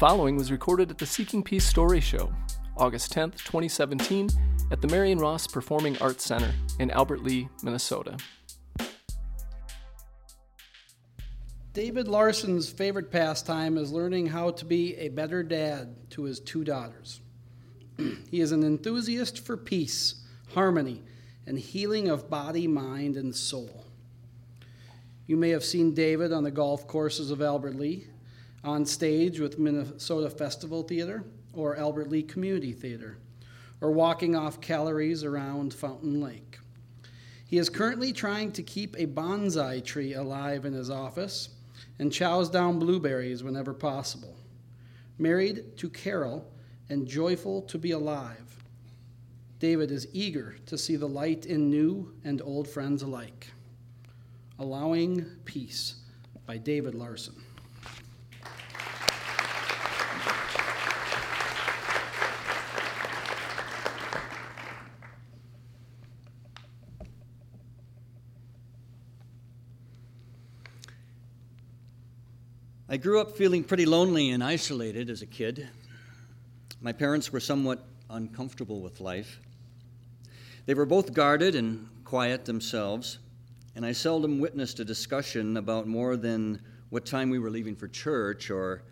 following was recorded at the Seeking Peace Story Show, August 10th, 2017, at the Marion Ross Performing Arts Center in Albert Lea, Minnesota. David Larson's favorite pastime is learning how to be a better dad to his two daughters. he is an enthusiast for peace, harmony, and healing of body, mind, and soul. You may have seen David on the golf courses of Albert Lea, on stage with Minnesota Festival Theater or Albert Lea Community Theater, or walking off calories around Fountain Lake. He is currently trying to keep a bonsai tree alive in his office and chows down blueberries whenever possible. Married to Carol and joyful to be alive, David is eager to see the light in new and old friends alike. Allowing Peace by David Larson. I grew up feeling pretty lonely and isolated as a kid. My parents were somewhat uncomfortable with life. They were both guarded and quiet themselves, and I seldom witnessed a discussion about more than what time we were leaving for church or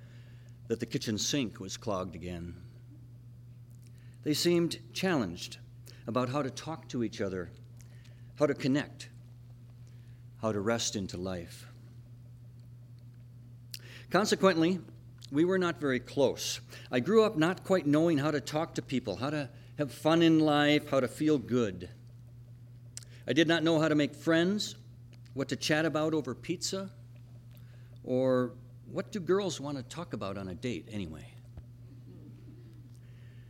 that the kitchen sink was clogged again. They seemed challenged about how to talk to each other, how to connect, how to rest into life. Consequently, we were not very close. I grew up not quite knowing how to talk to people, how to have fun in life, how to feel good. I did not know how to make friends, what to chat about over pizza, or what do girls want to talk about on a date anyway.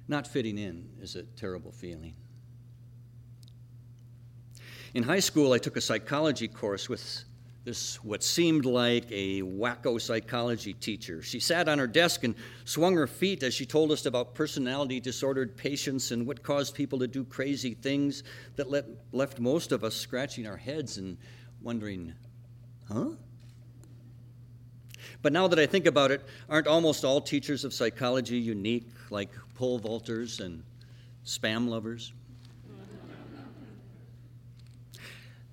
Not fitting in is a terrible feeling. In high school, I took a psychology course with this what seemed like a wacko psychology teacher. She sat on her desk and swung her feet as she told us about personality disordered patients and what caused people to do crazy things that let, left most of us scratching our heads and wondering, huh? But now that I think about it, aren't almost all teachers of psychology unique, like pole vaulters and spam lovers?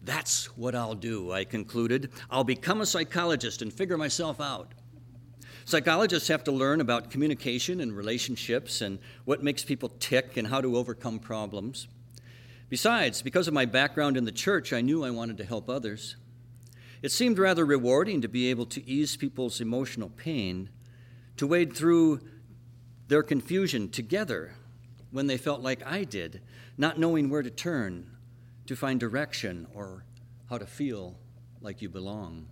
That's what I'll do, I concluded. I'll become a psychologist and figure myself out. Psychologists have to learn about communication and relationships and what makes people tick and how to overcome problems. Besides, because of my background in the church, I knew I wanted to help others. It seemed rather rewarding to be able to ease people's emotional pain, to wade through their confusion together when they felt like I did, not knowing where to turn to find direction or how to feel like you belong.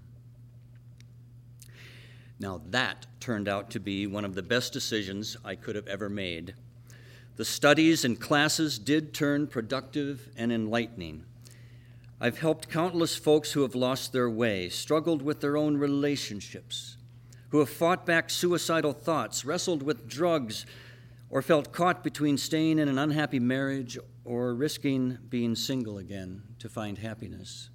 Now, that turned out to be one of the best decisions I could have ever made. The studies and classes did turn productive and enlightening. I've helped countless folks who have lost their way, struggled with their own relationships, who have fought back suicidal thoughts, wrestled with drugs, or felt caught between staying in an unhappy marriage or risking being single again to find happiness.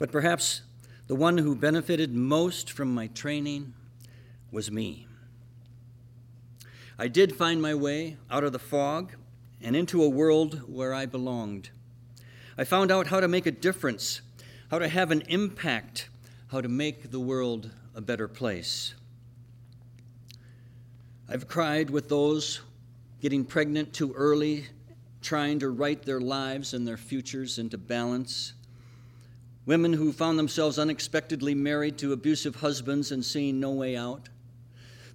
But perhaps the one who benefited most from my training was me. I did find my way out of the fog and into a world where I belonged. I found out how to make a difference, how to have an impact, how to make the world a better place. I've cried with those getting pregnant too early, trying to write their lives and their futures into balance. Women who found themselves unexpectedly married to abusive husbands and seeing no way out.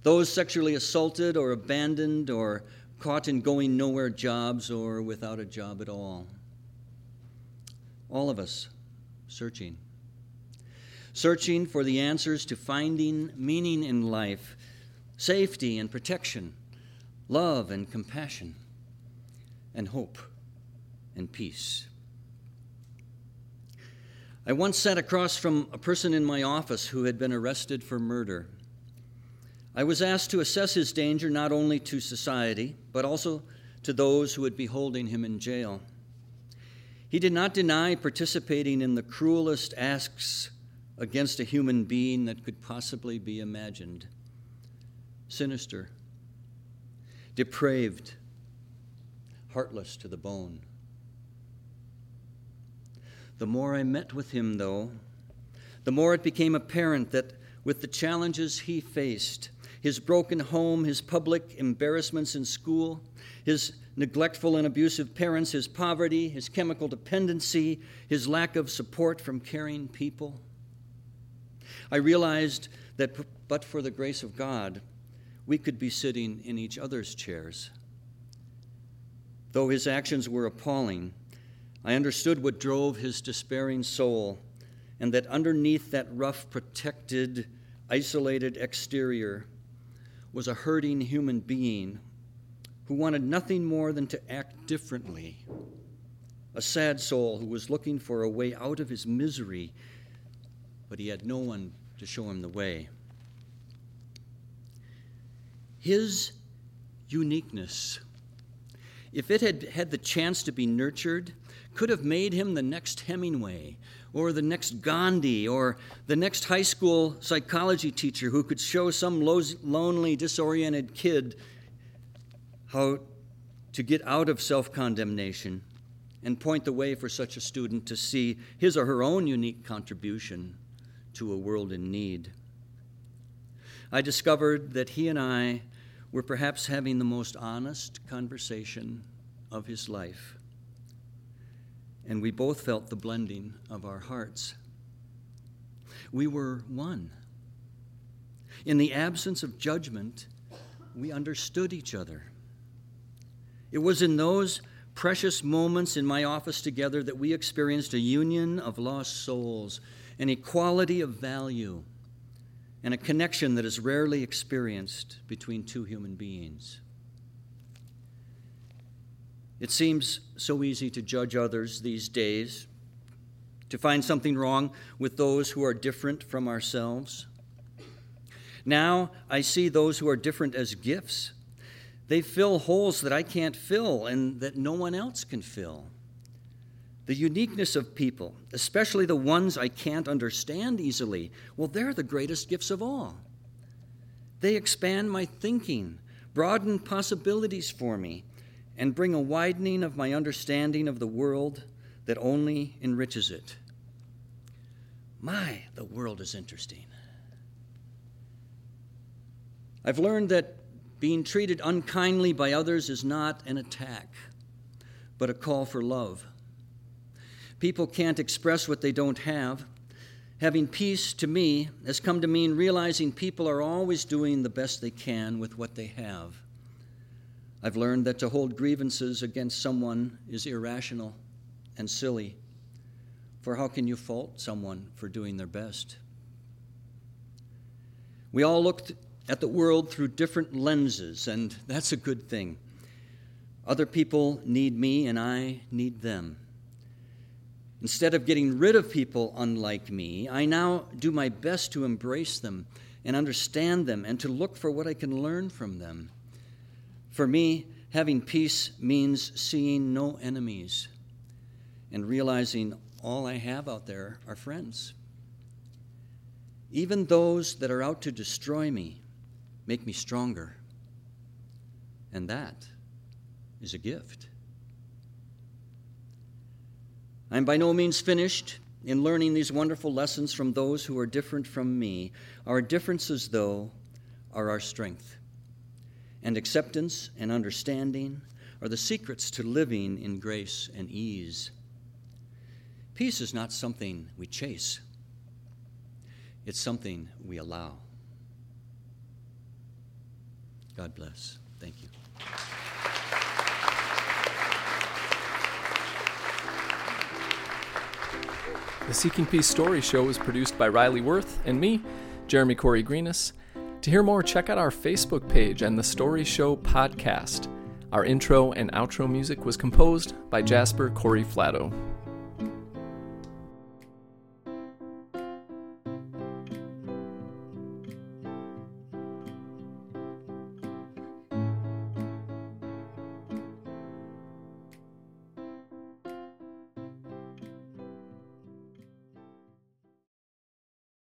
Those sexually assaulted or abandoned or caught in going nowhere jobs or without a job at all. All of us searching. Searching for the answers to finding meaning in life safety and protection, love and compassion, and hope and peace. I once sat across from a person in my office who had been arrested for murder. I was asked to assess his danger not only to society, but also to those who would be holding him in jail. He did not deny participating in the cruelest acts against a human being that could possibly be imagined. Sinister, depraved, heartless to the bone. The more I met with him, though, the more it became apparent that with the challenges he faced, his broken home, his public embarrassments in school, his neglectful and abusive parents, his poverty, his chemical dependency, his lack of support from caring people. I realized that but for the grace of God, we could be sitting in each other's chairs. Though his actions were appalling, I understood what drove his despairing soul, and that underneath that rough, protected, isolated exterior was a hurting human being who wanted nothing more than to act differently. A sad soul who was looking for a way out of his misery, but he had no one to show him the way. His uniqueness, if it had had the chance to be nurtured, could have made him the next Hemingway or the next Gandhi or the next high school psychology teacher who could show some lonely, disoriented kid how to get out of self condemnation and point the way for such a student to see his or her own unique contribution to a world in need. I discovered that he and I were perhaps having the most honest conversation of his life and we both felt the blending of our hearts. We were one. In the absence of judgment, we understood each other. It was in those precious moments in my office together that we experienced a union of lost souls, an equality of value, and a connection that is rarely experienced between two human beings. It seems so easy to judge others these days, to find something wrong with those who are different from ourselves. Now I see those who are different as gifts. They fill holes that I can't fill and that no one else can fill. The uniqueness of people, especially the ones I can't understand easily, well, they're the greatest gifts of all. They expand my thinking, broaden possibilities for me, and bring a widening of my understanding of the world that only enriches it. My, the world is interesting. I've learned that being treated unkindly by others is not an attack, but a call for love. People can't express what they don't have. Having peace to me has come to mean realizing people are always doing the best they can with what they have. I've learned that to hold grievances against someone is irrational and silly. For how can you fault someone for doing their best? We all look at the world through different lenses, and that's a good thing. Other people need me, and I need them. Instead of getting rid of people unlike me, I now do my best to embrace them and understand them and to look for what I can learn from them. For me, having peace means seeing no enemies and realizing all I have out there are friends. Even those that are out to destroy me make me stronger. And that is a gift. I'm by no means finished in learning these wonderful lessons from those who are different from me. Our differences, though, are our strength and acceptance and understanding are the secrets to living in grace and ease. Peace is not something we chase, it's something we allow. God bless. Thank you. The Seeking Peace Story Show is produced by Riley Worth and me, Jeremy Corey Greenis. To hear more, check out our Facebook page and the Story Show podcast. Our intro and outro music was composed by Jasper Corey Flatto.